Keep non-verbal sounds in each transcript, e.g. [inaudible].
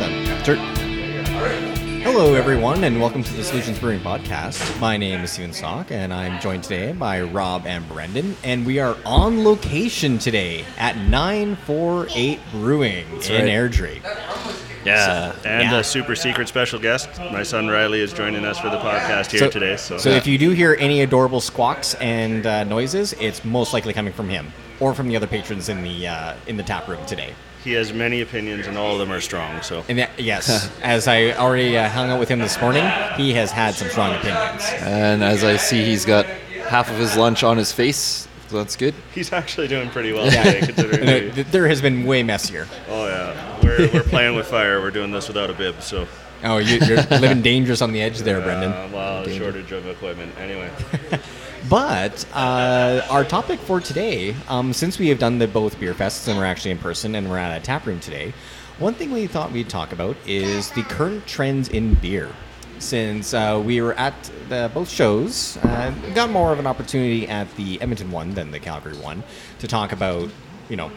them. Sure. Hello, everyone, and welcome to the Solutions Brewing Podcast. My name is Steven Sock, and I'm joined today by Rob and Brendan, and we are on location today at 948 Brewing in right. Airdrie. Yeah, So- and yeah. a super secret special guest. My son Riley is joining us for the podcast here So- today. So, So if you do hear any adorable squawks and uh, noises, it's most likely coming from him or from the other patrons in the uh, in the tap room today. He has many opinions, and all of them are strong. So And that, yes, [laughs] as I already uh, hung out with him this morning, he has had some strong opinions. And as I see, he's got half of his lunch on his face. So that's good. he's actually doing pretty well Yeah. today, considering. [laughs] And there has been way messier. oh yeah, we're, we're playing with fire. We're doing this without a bib. So, Oh, you, you're [laughs] living dangerous on the edge there, Brendan. uh, well, Danger. shortage of equipment. Anyway, [laughs] But uh, our topic for today, um, since we have done the both beer fests and we're actually in person and we're at a tap room today, one thing we thought we'd talk about is the current trends in beer. Since uh, we were at the, both shows, uh, got more of an opportunity at the Edmonton one than the Calgary one to talk about, you know,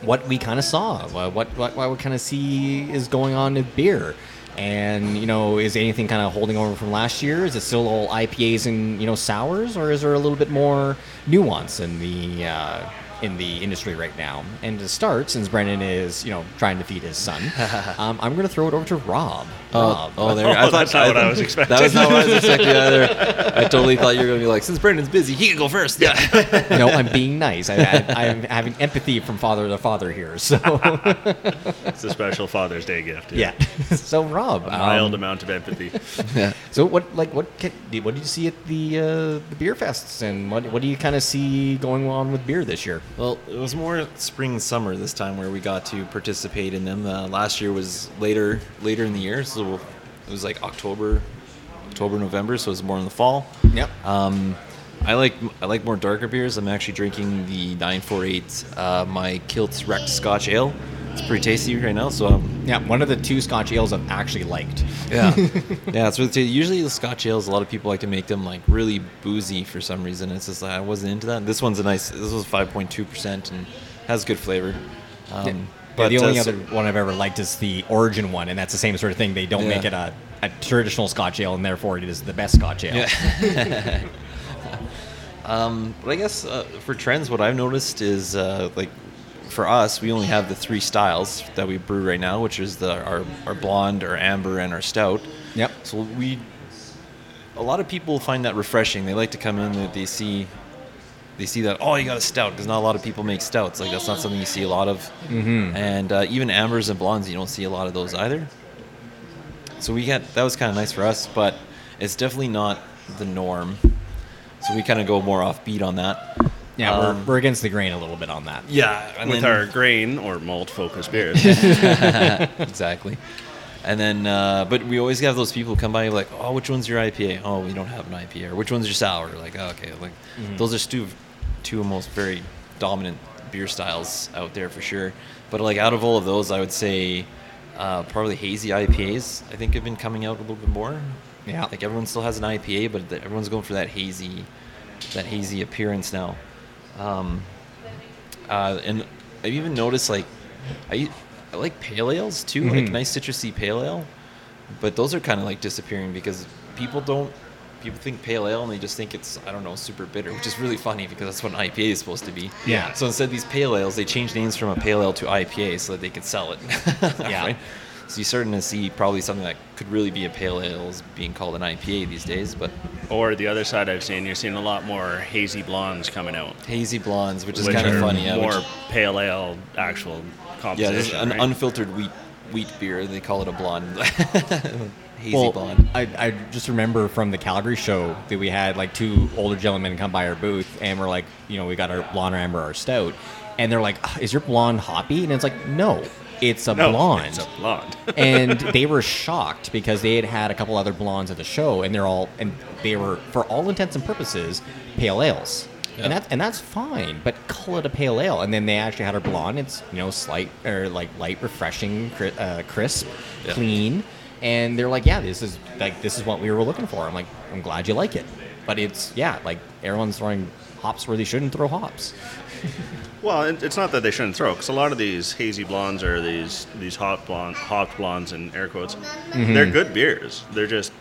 what we kind of saw, uh, what what what we kind of see is going on with beer, and you know, is anything kind of holding over from last year? Is it still all IPAs and you know sours, or is there a little bit more nuance in the uh, in the industry right now? And to start, since Brendan is you know trying to feed his son, [laughs] um, I'm going to throw it over to Rob. Rob. Oh, there. [laughs] Oh, that's not what I was expecting. That was not what I was expecting [laughs] either. I totally thought you were going to be like, since Brendan's busy, he can go first. Yeah. no, I'm being nice. I, I, I'm having empathy from father to father here. So it's a special Father's Day gift. yeah. so Rob, a mild um, amount of empathy. yeah. So what like what can, what did you see at the uh, the beer fests and what what do you kind of see going on with beer this year? Well, it was more spring summer this time where we got to participate in them. Uh, last year was later later in the year, so it was like October, October November, so it was more in the fall. Yep. Um, I like I like more darker beers. I'm actually drinking the 948, uh, my Kilts Wrecked Scotch Ale. It's pretty tasty right now, so um, yeah, one of the two Scotch ales I've actually liked. yeah, [laughs] yeah, it's really tasty. Usually the Scotch ales, a lot of people like to make them like really boozy for some reason. It's just like, I wasn't into that. This one's a nice. This was 5.2 percent and has good flavor. Um, Yeah, but the only uh, other one I've ever liked is the Origin one, and that's the same sort of thing. They don't Yeah. make it a, a traditional Scotch ale, and therefore it is the best Scotch ale. Yeah. [laughs] um, but I guess uh, for trends, what I've noticed is uh, like for us, we only have the three styles that we brew right now, which is the our, our blonde, our amber, and our stout. Yep. So we, a lot of people find that refreshing. They like to come in that they see, they see that oh you got a stout because not a lot of people make stouts. Like that's not something you see a lot of. Mm-hmm. And uh, even ambers and blondes, you don't see a lot of those either. So we got that was kind of nice for us, but it's definitely not the norm. So we kind of go more offbeat on that. Yeah, Um, we're, we're against the grain a little bit on that. Yeah, and With then- our grain or malt focused [laughs] beers. [laughs] exactly. And then, uh, but we always have those people come by like, oh, which one's your IPA? Oh, we don't have an IPA. Or which one's your sour? Like, oh, okay, like those are two, two most very dominant beer styles out there for sure. But like out of all of those, I would say uh, probably hazy IPAs. I think have been coming out a little bit more. Yeah. like everyone still has an IPA, but th- everyone's going for that hazy, that hazy appearance now. Um, uh, and I've even noticed like I I like pale ales too, like Mhm. nice citrusy pale ale, but those are kind of like disappearing because people don't people think pale ale and they just think it's I don't know super bitter, which is really funny because that's what an IPA is supposed to be. Yeah. So instead these pale ales, they change names from a pale ale to IPA so that they could sell it. [laughs] Yeah. Right? So you're starting to see probably something that could really be a pale ale is being called an IPA these days, but or the other side I've seen, you're seeing a lot more hazy blondes coming out. hazy blondes, which is which kind of are funny. Yeah, more which- pale ale actual Yeah, composition. this is an right? unfiltered wheat wheat beer. They call it a blonde, [laughs] hazy well, blonde. I, I just remember from the Calgary show that we had like two older gentlemen come by our booth and we're like, you know, we got our blonde or amber, our stout, and they're like, "Ah, "Is your blonde hoppy?" And it's like, "No, it's a no, blonde." It's a [laughs] blonde. and they were shocked because they had had a couple other blondes at the show, and they're all and they were, for all intents and purposes, pale ales. Yeah. And that's and that's fine, but call it a pale ale. And then they actually had a blonde. It's you know slight or like light, refreshing, uh, crisp, Yeah. clean. And they're like, yeah, this is like this is what we were looking for. I'm like, I'm glad you like it, but it's yeah, like everyone's throwing hops where they shouldn't throw hops. [laughs] Well, it's not that they shouldn't throw, because a lot of these hazy blondes or these these hot blonde, hopped blondes in air quotes, mm-hmm. they're good beers. They're just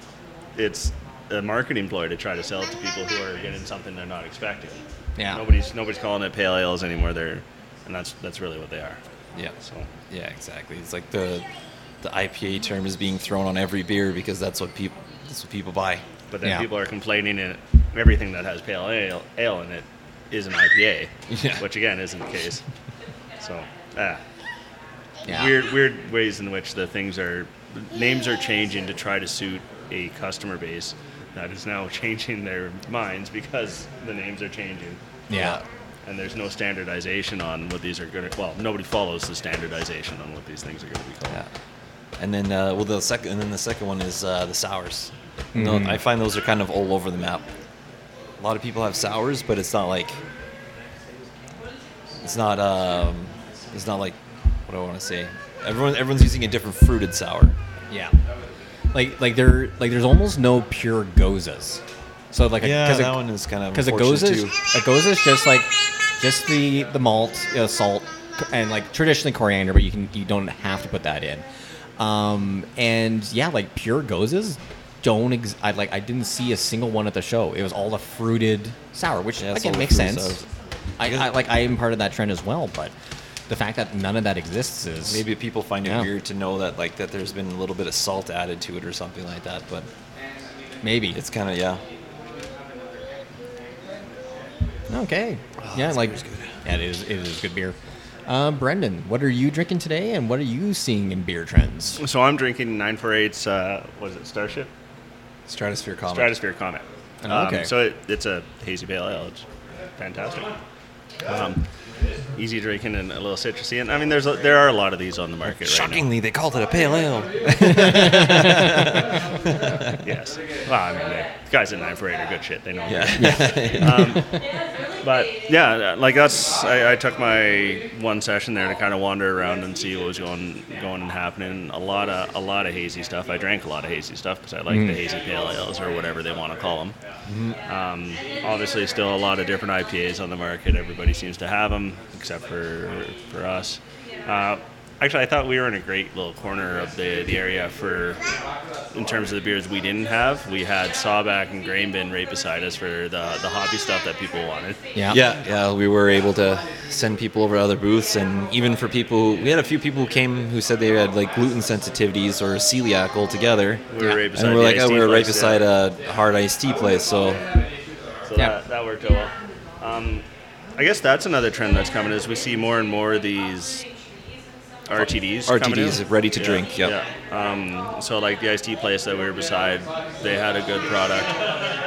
it's a marketing ploy to try to sell it to people who are getting something they're not expecting. Yeah. Nobody's nobody's calling it pale ales anymore. They're and that's that's really what they are. Yeah. So Yeah, exactly. It's like the the IPA term is being thrown on every beer because that's what people that's what people buy. but then Yeah. people are complaining and everything that has pale ale, ale in it is an IPA, [laughs] Yeah. which again isn't the case. So ah. Yeah. weird weird ways in which the things are names are changing to try to suit a customer base that is now [laughs] changing their minds because the names are changing Yeah. and there's no standardization on what these are going to well nobody follows the standardization on what these things are going to be called Yeah. And then uh, well the second and then the second one is uh, the sours. No, Mhm. I find those are kind of all over the map. A lot of people have sours, but it's not like it's not um, it's not like what do I want to say. Everyone everyone's using a different fruited sour. Yeah. Like like there like there's almost no pure goses. So like Yeah, because that one is kind of because a gose is a gose is just like just the the malt uh, salt and like traditionally coriander, but you can you don't have to put that in. Um, and yeah, like pure goses don't ex- I like I didn't see a single one at the show. It was all the fruited sour, which Yeah, again makes sense. sours. I, I like I am part of that trend as well, but the fact that none of that exists is Maybe people find it Yeah. weird to know that like that there's been a little bit of salt added to it or something like that, but maybe it's kind of yeah. Okay. yeah, like beer's good. yeah, it is. It is good beer. Uh, Brendan, what are you drinking today, and what are you seeing in beer trends? so i'm drinking 948's uh, what is it starship Stratosphere Comet. stratosphere comet Oh, okay. um, so it, it's a hazy pale ale it's fantastic um, easy drinking and a little citrusy and i mean there's a, there are a lot of these on the market right now. Shockingly, they called it a pale ale. [laughs] Yes. Well, I mean, the guys at 948 are good shit. They know. yeah. [laughs] [laughs] But yeah, like that's I, I took my one session there to kind of wander around and see what was going going and happening. A lot of a lot of hazy stuff. I drank a lot of hazy stuff because I like the hazy pale ales or whatever they want to call them. Um, obviously, still a lot of different IPAs on the market. Everybody seems to have them except for for us. Uh, actually, I thought we were in a great little corner of the, the area for in terms of the beers we didn't have. We had Sawback and Grain Bin right beside us for the the hoppy stuff that people wanted. Yeah. Yeah, yeah, we were able to send people over to other booths, and even for people, we had a few people who came who said they had like gluten sensitivities or celiac altogether. We were right beside and we're the like, oh, we were right place, beside yeah. a hard iced tea place, so So Yeah. that, that worked out well. Um, I guess that's another trend that's coming is we see more and more of these RTDs. RTDs, ready to Yeah, drink, yep. Yeah. Um, so like the iced tea place that we were beside, they had a good product.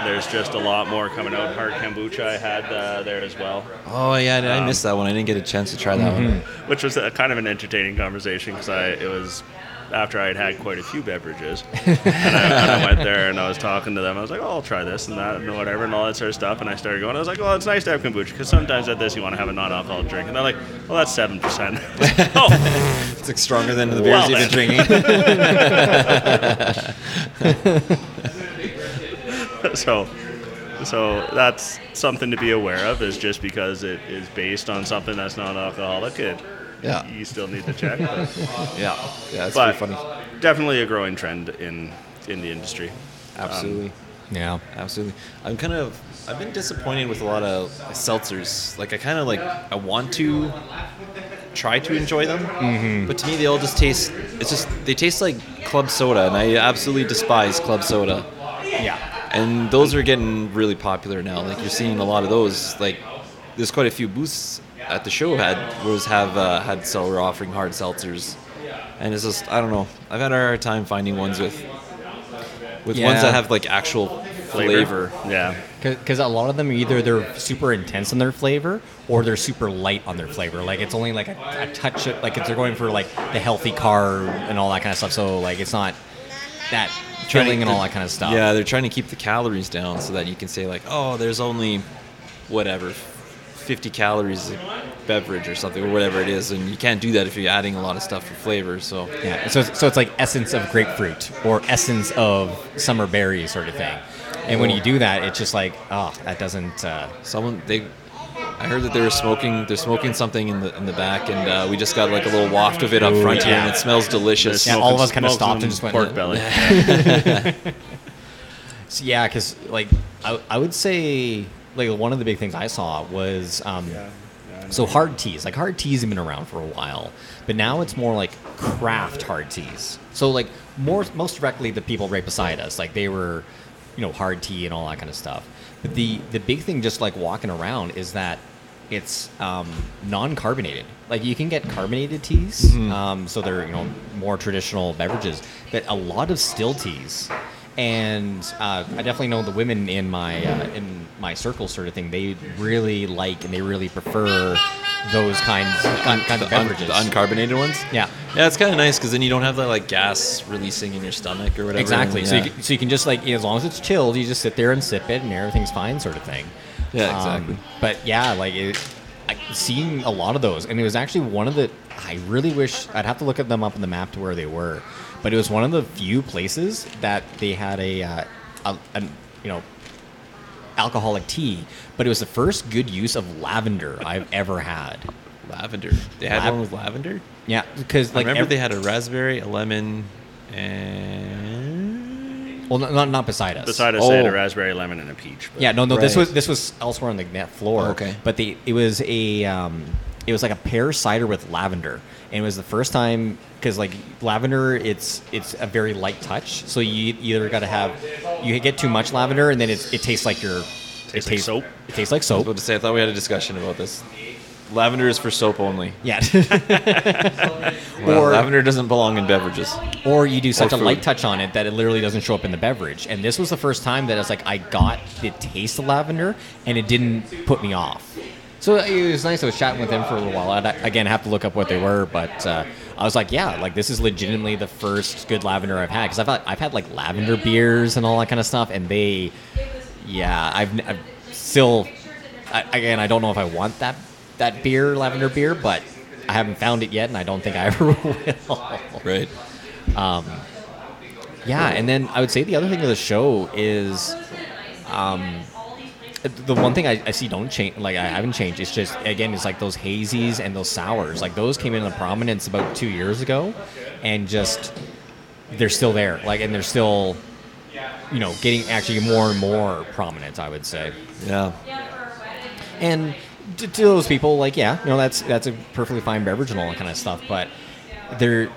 There's just a lot more coming out. Hard kombucha I had uh, there as well, oh yeah, I Um, missed that one. I didn't get a chance to try that one. [laughs] which was a, kind of an entertaining conversation because I it was after I had had quite a few beverages, [laughs] and, I, and I went there and I was talking to them. I was like, "Oh, I'll try this and that and whatever and all that sort of stuff." And I started going. I was like, "Well, it's nice to have kombucha because sometimes at this you want to have a non-alcoholic drink." And they're like, "Well, that's seven percent." [laughs] [laughs] oh, It's like stronger than the beers Well, you've been drinking. so so that's something to be aware of. Is just because it is based on something that's non-alcoholic, it Yeah. you still need to check. But, [laughs] yeah, yeah, it's pretty funny. definitely a growing trend in in the industry. Absolutely. Yeah. Absolutely. I'm kind of I've been disappointed with a lot of seltzers. Like I kind of like I want to try to enjoy them, Mm-hmm. but to me they all just taste. It's just they taste like club soda, and I absolutely despise club soda. Yeah. And those are getting really popular now. Like you're seeing a lot of those. Like there's quite a few booths at the show had was have uh, had sell were offering hard seltzers, and it's just I don't know. I've had a hard time finding ones with with Yeah. ones that have like actual flavor. Yeah. Because a lot of them either they're super intense in their flavor or they're super light on their flavor. Like it's only like a, a touch of like if they're going for like the healthy carb and all that kind of stuff. So like it's not that filling and all that kind of stuff. Yeah, they're trying to keep the calories down so that you can say like, oh, there's only whatever, 50 calories a beverage or something or whatever it is, and you can't do that if you're adding a lot of stuff for flavor. So Yeah. So it's, so it's like essence of grapefruit or essence of summer berry sort of thing. And when you do that, it's just like, oh, that doesn't. Uh, someone they I heard that they were smoking. They're smoking something in the in the back, and uh, we just got like a little waft of it up Ooh, front here, and it smells delicious. Yeah, all of us kinda stopped and some just went, pork belly. [laughs] So, yeah, because like I, I would say like one of the big things I saw was um, Yeah, yeah, so hard teas. Like hard teas have been around for a while, but now it's more like craft hard teas. So like more most directly the people right beside us, like they were, you know, hard tea and all that kind of stuff. But the the big thing just like walking around is that it's um, non-carbonated. Like you can get carbonated teas, um, so they're you know more traditional beverages, but a lot of still teas. And uh, I definitely know the women in my uh, in my circle sort of thing. They really like and they really prefer those kinds kinds of The, un- beverages. the uncarbonated ones. yeah, Yeah, it's kind of nice because then you don't have that like gas releasing in your stomach or whatever. exactly. So Yeah. you can, so you can just like as long as it's chilled, you just sit there and sip it, and everything's fine, sort of thing. Yeah, Um, exactly. but yeah, like it, I seeing a lot of those, and it was actually one of the. I really wish I'd have to look at them up on the map to where they were, but it was one of the few places that they had a, uh, a, a you know, alcoholic tea. But it was the first good use of lavender I've ever had. lavender. They had Lav- one with lavender. Yeah, because I like remember ev- they had a raspberry, a lemon, and well, not, not not beside us. Beside us, they had Oh. a raspberry, lemon, and a peach. but- Yeah, no, no. This was this was elsewhere on the net floor. Oh, okay. but the it was a um, it was like a pear cider with lavender, and it was the first time because like lavender, it's it's a very light touch. So you either got to have you get too much lavender, and then it's, it tastes like your Tastes it like soap? It tastes like I was soap. about to say I thought we had a discussion about this. Lavender is for soap only. Yeah. [laughs] Well, or lavender doesn't belong in beverages. or you do such a light touch on it that it literally doesn't show up in the beverage. And this was the first time that I was like, I got the taste of lavender, and it didn't put me off. So it was nice. I was chatting with them for a little while. I'd, again, have to look up what they were, but uh, I was like, yeah, like this is legitimately the first good lavender I've had because I've had, I've had like lavender beers and all that kind of stuff, and they, yeah, I've, I've still, I, again, I don't know if I want that that beer, lavender beer, but I haven't found it yet, and I don't think I [laughs] ever will. Right. Yeah, and then I would say the other thing of the show is, um, the one thing I, I see don't change, like I haven't changed. It's just again, it's like those hazies and those sours. Like those came into prominence about two years ago, and just they're still there. Like, and they're still, you know, getting actually more and more prominent. I would say. Yeah. And to, to those people, like, yeah, you know, that's that's a perfectly fine beverage and all that kind of stuff. But they're,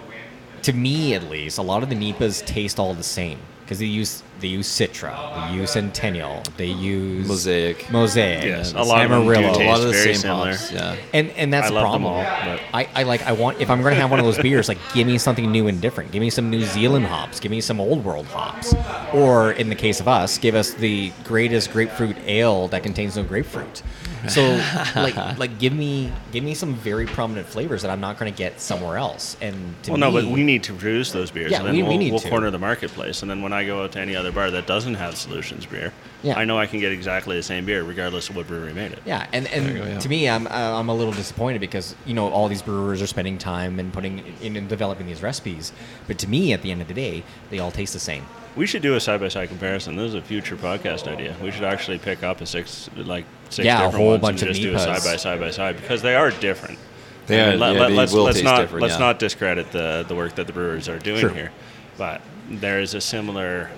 to me at least, a lot of the NEIPAs taste all the same because they use they use Citra, they use Centennial, they use Mosaic. Mosaic, Yes, a lot of them do Amarillo. A lot of the same similar. hops. Yeah. And and that's I the love them problem. all, but- I, I like I want if I'm going to have one of those beers, like give me something new and different. Give me some New Zealand hops. Give me some old world hops. Or in the case of us, give us the greatest grapefruit ale that contains no grapefruit. So [laughs] like like give me give me some very prominent flavors that I'm not going to get somewhere else. And to Well, no, but we need to produce those beers, Yeah, and then we- we we'll, need we'll to. corner the marketplace. And then when I go out to any other bar that doesn't have Solutions beer, Yeah. I know I can get exactly the same beer regardless of what brewery made it. Yeah, and, and go, yeah. to me, I'm uh, I'm a little disappointed because you know all these brewers are spending time and putting in, in developing these recipes, but to me, at the end of the day, they all taste the same. We should do a side by side comparison. This is a future podcast idea. We should actually pick up a six like six Yeah, a different whole ones bunch and of just do a side by side by side because they are different. They I are- mean, let, yeah, let, they let's will let's taste not different, let's yeah. not discredit the the work that the brewers are doing Sure. here, but there is a similar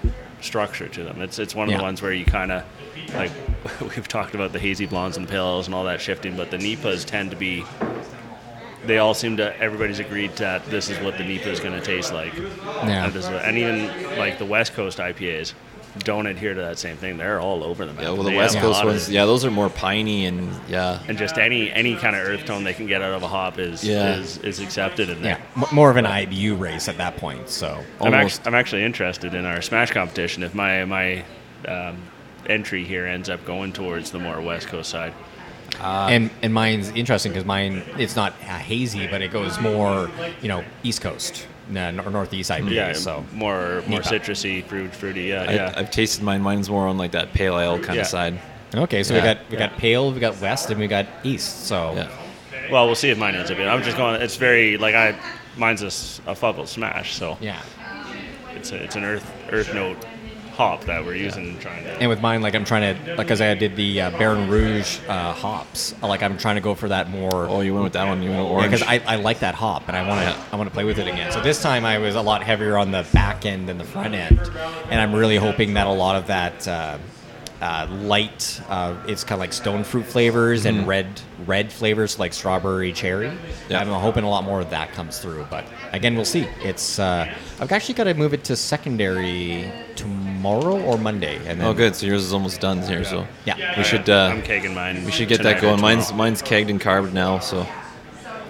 structure to them. It's it's one of Yeah. the ones where you kind of like [laughs] we've talked about the hazy blondes and the pale ales and all that shifting, but the NEIPAs tend to be. They all seem to. Everybody's agreed that this is what the NEIPA is going to taste like. Yeah. And, this is- and even like the West Coast IPAs don't adhere to that same thing. They're all over the map. Yeah. Well, the They West Coast lot of- ones, yeah, those are more piney and yeah. and just any any kind of earth tone they can get out of a hop is Yeah. is, is accepted in there. Yeah, m- more of an IBU race at that point. So I'm, Almost. actually, I'm actually interested in our smash competition if my my um, entry here ends up going towards the more west coast side. And and mine's interesting because mine it's not uh, hazy, but it goes more you know East Coast, no, nor- Northeast IPA. Yeah, so more more NEIPA. citrusy, fruit, fruity. Yeah, I, yeah. I've tasted mine. Mine's more on like that pale ale kind Yeah. of side. okay, so Yeah. we got we got pale, we got west, and we got east. So Yeah. well, we'll see if mine ends up. being- I'm just going. It's very like I. Mine's a, a Fuggle smash, so yeah. it's a, it's an earth earth note hop that we're using trying to. And with mine, like I'm trying to, like, cause I did the uh, Barbe Rouge uh, hops. Like I'm trying to go for that more. Oh, you went with that one. You went orange. because I, I like that hop and I want to I want to play with it again. So this time I was a lot heavier on the back end than the front end, and I'm really hoping that a lot of that uh, uh, light, uh, it's kind of like stone fruit flavors and red red flavors like strawberry cherry. Yeah. I'm hoping a lot more of that comes through. But again, we'll see. It's uh, I've actually got to move it to secondary tomorrow or Monday, and then oh, good. So yours is almost done here. So Yeah. we should. Uh, I'm kegging mine. we should get that going. Mine's mine's kegged and carbed now. So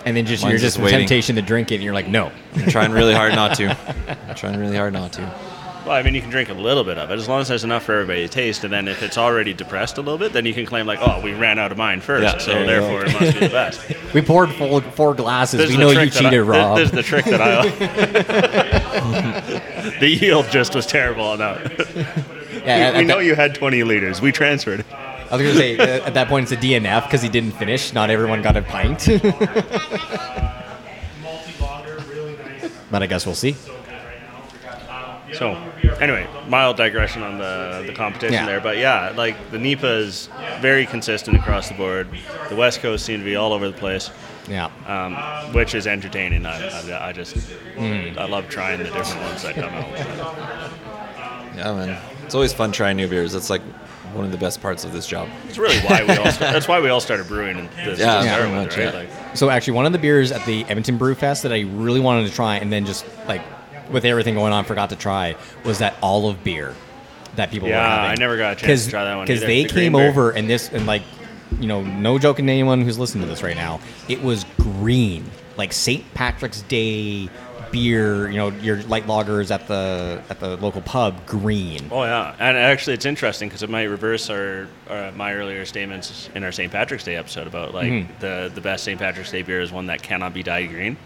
and then just Mine's you're just just temptation to drink it, and you're like, no. I'm trying really hard not to. [laughs] I'm trying really hard not to. Well, I mean, you can drink a little bit of it as long as there's enough for everybody to taste. And then if it's already depressed a little bit, then you can claim like, "Oh, we ran out of mine first, Yeah, so there therefore it must be the best." [laughs] We poured full, four glasses. This we know you trick that I- cheated, this- Rob. This is the trick that I. [laughs] [laughs] the yield just was terrible on that. Yeah, at- we know that- you had 20 liters. We transferred. I was gonna say uh, at that point it's a DNF because he didn't finish. Not everyone got a pint, but I guess we'll see. So, anyway, mild digression on the the competition Yeah. there, but yeah, like the NEIPA is very consistent across the board. The West Coast seem to be all over the place, Yeah, um, which is entertaining. I, I, I just Hmm. I love trying the different ones that come out. Yeah, man. It's always fun trying new beers. That's like one of the best parts of this job. It's really why we all sta- that's why we all started brewing in this Yeah, to start much, right? yeah. Like, So actually, one of the beers at the Edmonton Brew Fest that I really wanted to try, and then just like with everything going on, forgot to try, was that olive beer that people Yeah, were having. I never got a chance to try that one because they The came over and this and like, you know, no joking to anyone who's listening to this right now, it was green, like St. Patrick's Day beer. You know, your light lagers at the at the local pub, green. Oh yeah, and actually it's interesting because it might reverse our, our my earlier statements in our St. Patrick's Day episode about like Mm-hmm. the the best St. Patrick's Day beer is one that cannot be dyed green.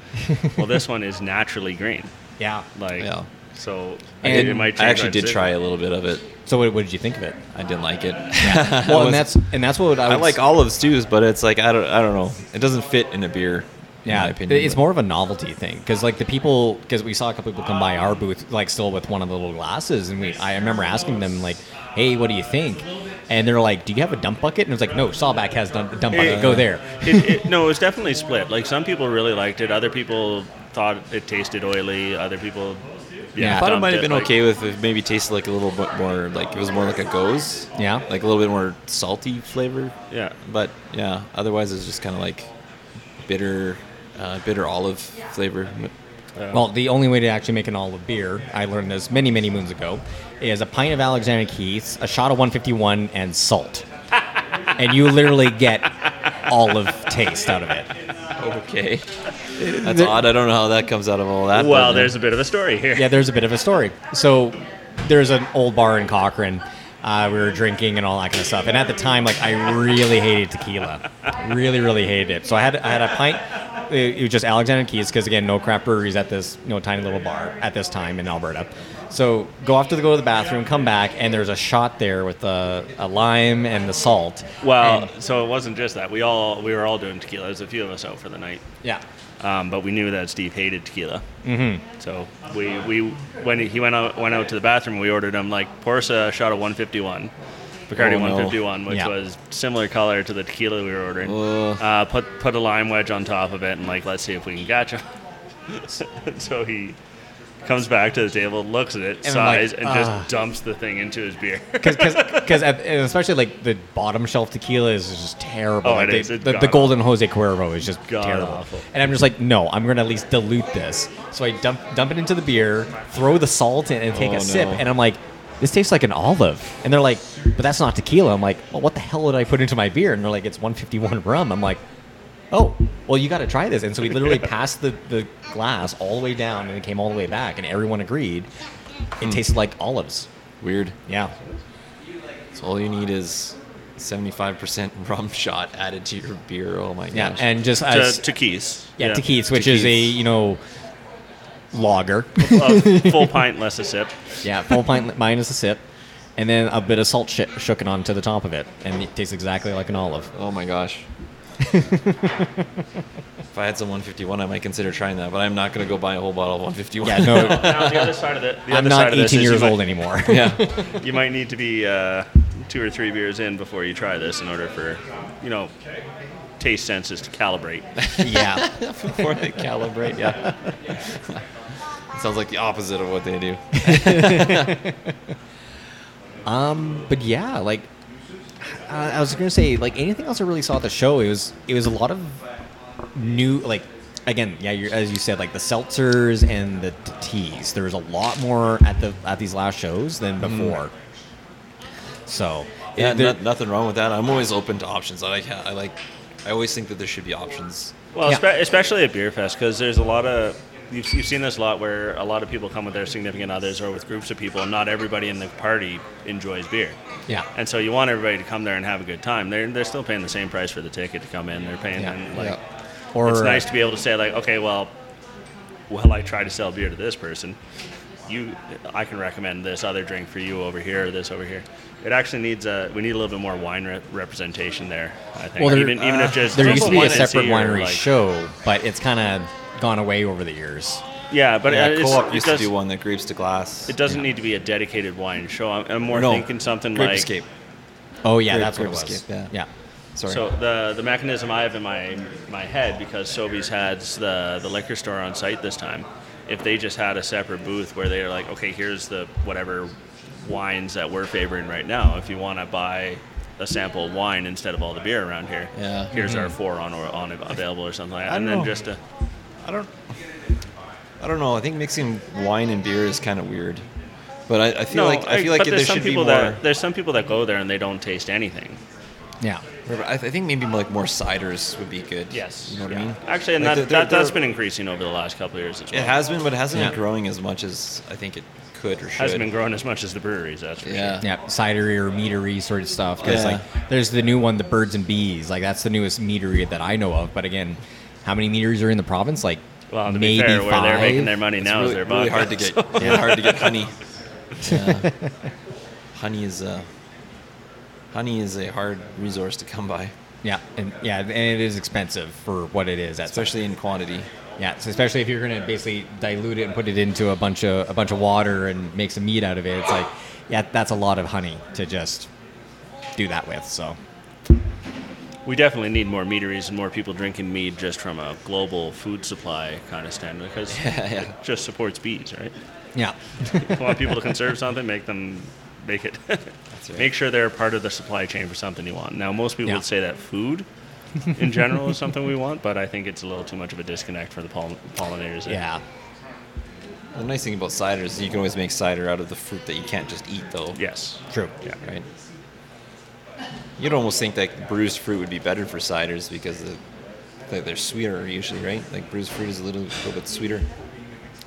well, this one is naturally green. Yeah. Like Yeah. so, And it, it might. I change actually did decision. try a little bit of it. So what, what did you think of it? I didn't like it. [laughs] Well, and that's and that's what I, I would like s- olives too, but it's like I don't I don't know. It doesn't fit in a beer. Yeah, in my opinion. it's but- more of a novelty thing because like the people because we saw a couple people come by our booth like still with one of the little glasses and we I remember asking them like, hey, what do you think? And they're like, do you have a dump bucket? And it was like, no, Sawback has dump, dump bucket. Yeah. Go there. it, it, no, it was definitely split. Like some people really liked it, other people thought it tasted oily, other people. Yeah, I thought it might have been like- okay with if maybe tasted like a little bit more like it was more like a goes. Yeah. Like a little bit more salty flavor. Yeah. But yeah, otherwise it's just kind of like bitter, uh, bitter olive flavor. Well, the only way to actually make an olive beer, I learned this many, many moons ago, is a pint of Alexander Keith's, a shot of 151, and salt. [laughs] and you literally get olive taste out of it. Okay. That's odd. I don't know how that comes out of all that. Well, but, uh, there's a bit of a story here. Yeah, there's a bit of a story. So there's an old bar in Cochrane. Uh, we were drinking and all that kind of stuff. And at the time, like I really hated tequila, really, really hated it. So I had I had a pint. It was just Alexander Keith's because again, no craft breweries at this you know tiny little bar at this time in Alberta. So go off to the, go to the bathroom, come back, and there's a shot there with a, a lime and the salt. Well, And- so it wasn't just that. We all we were all doing tequila. There's a few of us out for the night, yeah, um, but we knew that Steve hated tequila. Mm-hmm. So we, we when he went out went out to the bathroom, we ordered him like pour us a shot of 151, Bacardi Oh, no. 151, which Yeah. was similar color to the tequila we were ordering. Uh, put put a lime wedge on top of it, and like let's see if we can catch him. [laughs] so he comes back to the table, looks at it, And I'm like, sighs, and "Ah." just dumps the thing into his beer. [laughs] because especially like the bottom shelf tequila is just terrible. Oh, Like, it the, is. The, the golden Jose Cuervo is just God terrible. awful. And I'm just like, no, I'm going to at least dilute this. So I dump dump it into the beer, throw the salt in, and take Oh, a sip. no. And I'm like, this tastes like an olive. And they're like, but that's not tequila. I'm like, well, what the hell did I put into my beer? And they're like, it's 151 rum. I'm like. Oh, well, you got to try this. And so we literally [laughs] passed the, the glass all the way down and it came all the way back, and everyone agreed Hmm. it tasted like olives. weird. Yeah. So all you need is 75% rum shot added to your beer. Oh my gosh. Yeah, and just to, as to Keith's. yeah, to Keith's, which is a Keith's. you know lager. a full pint less a sip. yeah, full pint minus a sip, and then a bit of salt sh- shooken onto the top of it, and it tastes exactly like an olive. oh my gosh. [laughs] if I had some 151, I might consider trying that, but I'm not going to go buy a whole bottle of 151. Yeah, no, [laughs] Now, the other side of the, the I'm other not side of this 18 is years you old might, anymore. [laughs] yeah. You might need to be uh, two or three beers in before you try this in order for, you know, taste senses to calibrate. yeah. Before they calibrate, yeah. Sounds like the opposite of what they do. [laughs] Um, but yeah, like uh, I was gonna say, like anything else I really saw at the show, it was it was a lot of new, like again, yeah, you're, as you said, like the seltzers and the t- teas. There was a lot more at the at these last shows than before. So Yeah, no- nothing wrong with that. I'm always open to options. I like, I like, I always think that there should be options. Well, Yeah. espe- especially at Beer Fest, because there's a lot of you've, you've seen this a lot where a lot of people come with their significant others or with groups of people, and not everybody in the party enjoys beer. yeah, And so you want everybody to come there and have a good time. They're they're still paying the same price for the ticket to come in. They're paying Yeah. like or it's uh, nice to be able to say like, okay, well, well, I try to sell beer to this person. You, I can recommend this other drink for you over here, or this over here. It actually needs a. We need a little bit more wine re- representation there. I think. Well, there- even even if just there used to be a separate winery like- show, but it's kind of gone away over the years. Yeah, but yeah, it's, Co-op it used does, to do one that grapes to glass. It doesn't Yeah. need to be a dedicated wine show. I'm, I'm more no, thinking something Grape like. Escape. Oh yeah, Grape- that's what it Grape was. Escape, yeah. yeah. Sorry. So the the mechanism I have in my my head because Sobeys had the the liquor store on site this time. If they just had a separate booth where they're like, okay, here's the whatever wines that we're favoring right now. If you want to buy a sample of wine instead of all the beer around here, Yeah. here's our mm-hmm. four on or on available or something like that. I And then know. just a I don't. I don't know. I think mixing wine and beer is kind of weird, but I, I feel no, like I feel like there there's some should be people more. that there's some people that go there and they don't taste anything. Yeah. I, th- I think maybe like more ciders would be good. Yes, you know what yeah. I mean. Actually, and Like, that, they're- that that's they're- been increasing over the last couple of years as well. It has been, but it hasn't Yeah. been growing as much as I think it could or should. hasn't been growing as much as the breweries. That's for Yeah. sure. Yeah, cidery or meadery sort of stuff. Because Yeah. like, there's the new one, the Birds and Bees. Like that's the newest meadery that I know of. But again, how many meters are in the province? Like Well, to maybe be fair, where five. they're making their money It's now really, is their really hard to get. really hard to get honey. Yeah. [laughs] Uh, honey is a honey is a hard resource to come by, yeah, and yeah, and it is expensive for what it is. That's especially in quantity. yeah, so especially if you're gonna basically dilute it and put it into a bunch of a bunch of water and make some meat out of it. It's like, yeah, that's a lot of honey to just do that with. So We definitely need more meaderies and more people drinking mead just from a global food supply kind of standard because [laughs] Yeah, yeah. it just supports bees, right? yeah, you want people to [laughs] conserve something, make them make it. right. Make sure they're part of the supply chain for something you want. Now, most people Yeah. would say that food in [laughs] general is something we want, but I think it's a little too much of a disconnect for the poll- pollinators. yeah, The nice thing about cider is you can always make cider out of the fruit that you can't just eat, though. Yes. true. Yeah. Right. You'd almost think that bruised fruit would be better for ciders because the, like they're sweeter usually, right? Like bruised fruit is a little, little bit sweeter.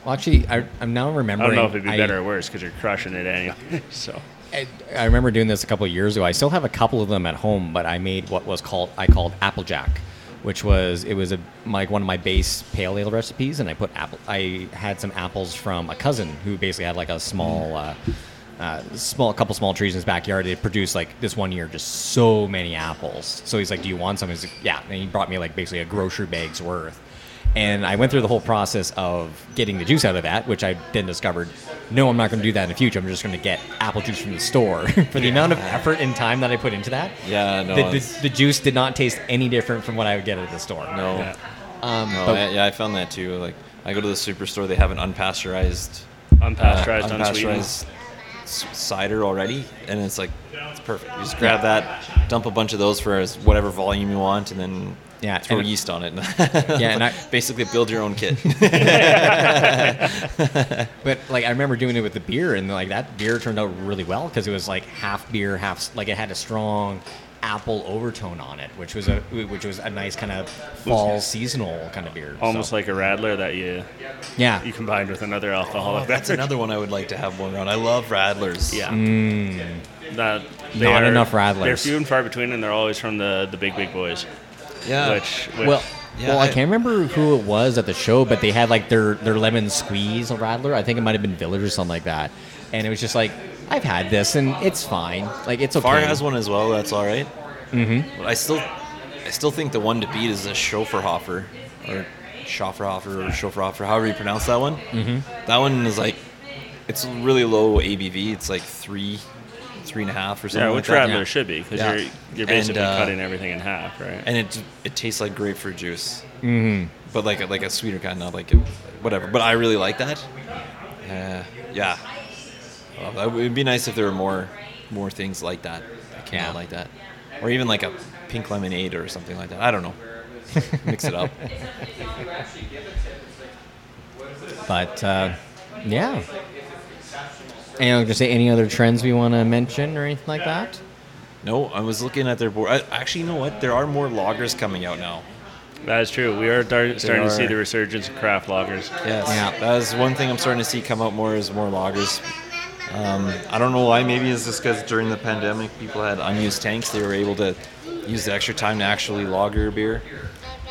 Well, actually, I, I'm now remembering. I don't know if it'd be I- better or worse because you're crushing it anyway. [laughs] so. I, I remember doing this a couple of years ago. I still have a couple of them at home, but I made what was called I called Applejack, which was it was a like one of my base pale ale recipes, and I put apple. I had some apples from a cousin who basically had like a small. Uh, uh, small, a couple small trees in his backyard. It produced like this one year just so many apples. So he's like, "Do you want some?" He's like, "Yeah." And he brought me like basically a grocery bag's worth. And I went through the whole process of getting the juice out of that, which I then discovered, no, I'm not going to do that in the future. I'm just going to get apple juice from the store. [laughs] For the amount of effort and time that I put into that, Yeah, no, the, the, the juice did not taste any different from what I would get at the store. No. Yeah. Um, No, but- I, yeah, I found that too. Like, I go to the superstore, they have an unpasteurized, Unpasteurized, uh, unsweetened. unpasteurized s- cider already, and it's like it's perfect. You just grab that, dump a bunch of those for whatever volume you want, and then Yeah, throw and- yeast on it. [laughs] Yeah, and I- basically build your own kit. [laughs] [laughs] But like I remember doing it with the beer, and like that beer turned out really well because it was like half beer, half like it had a strong apple overtone on it, which was a which was a nice kind of fall seasonal kind of beer. Almost so. like a Radler that you yeah, you combined with another alcoholic Oh, that's beverage. another one I would like to have more around. I love Radlers. Yeah. Mm. That they Not are- enough Radlers. They're few and far between, and they're always from the, the big big boys. yeah. Which, which well. Yeah, well, I, I- can't remember who it was at the show, but they had like their, their lemon squeeze Radler. I think it might have been Village or something like that. And it was just like, I've had this and it's fine. Like it's okay. Far has one as well. That's all right. Mm-hmm. But I still, I still think the one to beat is a Schofferhofer or Schofferhofer or Schofferhofer, however you pronounce that one. Mm-hmm. That one is like it's really low ABV. It's like three, three and a half or something. Yeah, which that. Radler Yeah. should be because Yeah. you're you're basically And, uh, cutting everything in half, right? and it it tastes like grapefruit juice, Mm-hmm. but like a, like a sweeter kind, not like a, whatever. But I really like that. Uh, yeah, well, it would be nice if there were more more things like that. that came out like that, or even like a pink lemonade or something like that. I don't know. [laughs] Mix it up. But uh, yeah. And I was gonna say any other trends we want to mention or anything like that. No, I was looking at their board. I, actually, you know what? There are more lagers coming out now. that is true. We are dar- starting to see the resurgence of craft lagers. Yes. Yeah. That is one thing I'm starting to see come out more is more lagers. Um, I don't know why. Maybe it's just because during the pandemic, people had unused tanks. They were able to use the extra time to actually lager beer.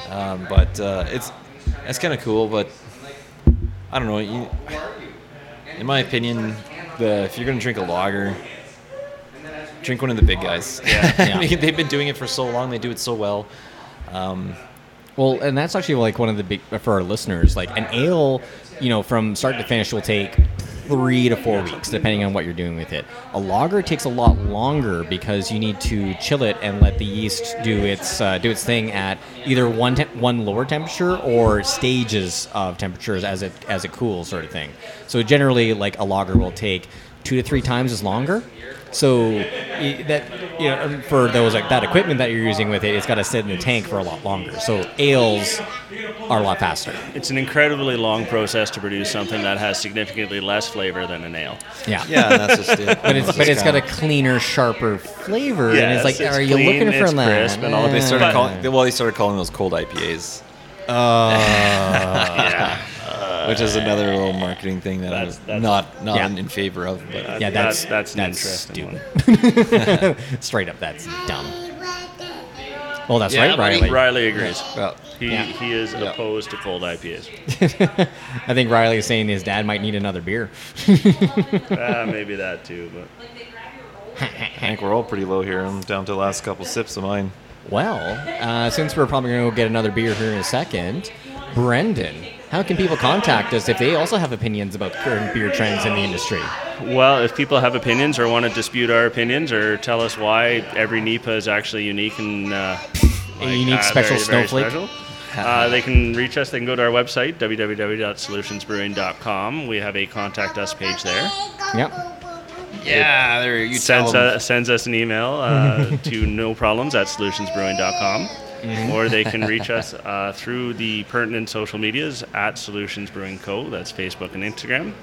Um, but uh, it's it's kind of cool. But I don't know. You, in my opinion, the if you're gonna drink a lager, drink one of the big guys. Yeah. [laughs] Yeah. They've been doing it for so long. They do it so well. Um, Well, and that's actually like one of the big for our listeners. Like an ale, you know, from start to finish will take three to four weeks, depending on what you're doing with it. A lager takes a lot longer because you need to chill it and let the yeast do its uh, do its thing at either one te- one lower temperature or stages of temperatures as it as it cools, sort of thing. So generally, like a lager will take two to three times as longer. So that you know, for those like that equipment that you're using with it, it's got to sit in the tank for a lot longer. So ales are a lot faster. It's an incredibly long process to produce something that has significantly less flavor than an ale. Yeah. yeah, that's just it. [laughs] But it's It's but it's got a cleaner, sharper flavor, and it's like, it's are you looking for it's that? crisp, and all They started calling. Well, they started calling those cold IPAs, [laughs] [laughs] yeah. Which is another little marketing thing that That's- I'm that's- not not Yeah. in favor of. But Yeah, that's That- that's an that's interesting stupid. [laughs] Straight up, that's dumb. Well, that's Yeah, right. Riley. Riley agrees. well, He, Yeah. he is Yeah. opposed to cold IPAs. [laughs] I think Riley is saying his dad might need another beer. uh, [laughs] maybe that too, but I think we're all pretty low here. I'm down to the last couple sips of mine. Well, uh, since we're probably going to go get another beer here in a second, Brendan, how can people contact us if they also have opinions about current beer trends in the industry? Well, if people have opinions or want to dispute our opinions or tell us why every NEIPA is actually unique and uh, A unique special snowflake? special, [laughs] uh, they can reach us. They can go to our website, www.solutionsbrewing.com. We have a contact us page there. Yep. Yeah, there you Sends, tell 'em. uh, sends us an email uh, [laughs] to no problems at solutionsbrewing.com. Mm-hmm. Or they can reach us uh, through the pertinent social medias at Solutions Brewing Co. That's Facebook and Instagram.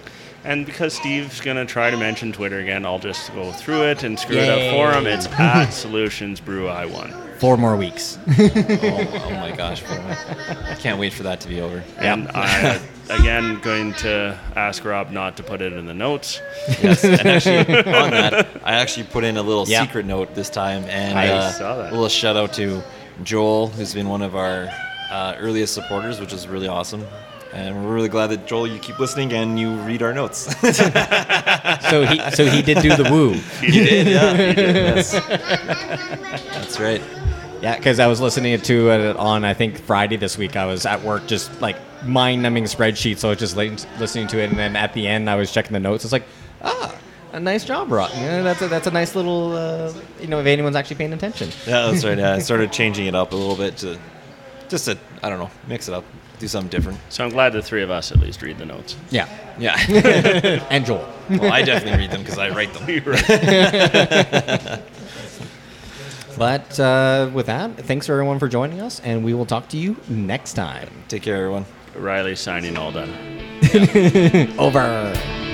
And because Steve's going to try to mention Twitter again, I'll just go through it and screw it up for him. It's at Solutions Brew I1. Four more weeks. [laughs] oh, oh my [laughs] gosh, I can't wait for that to be over. And I, [laughs] again, going to ask Rob not to put it in the notes. Yes, and actually on that, I actually put in a little Yeah. secret note this time, and I uh, saw that. a little shout out to Joel, who's been one of our uh, earliest supporters, which is really awesome. And we're really glad that Joel, you keep listening and you read our notes. [laughs] So he so he did do the woo. you did, yeah. You did, yes. That's right. Yeah, because I was listening to it on I think Friday this week. I was at work just like mind-numbing spreadsheet, so I was just listening to it, and then at the end I was checking the notes. It's like, ah, a nice job, Rob. Yeah, that's a, that's a nice little, uh, you know, if anyone's actually paying attention. Yeah, that's right. Yeah, I [laughs] started changing it up a little bit to just to I don't know, mix it up, do something different. So I'm glad the three of us at least read the notes. Yeah, Yeah. [laughs] and Joel. [laughs] well, I definitely read them because I write them. But uh, with that, thanks for everyone for joining us, and we will talk to you next time. Take care, everyone. Riley signing all done. Over.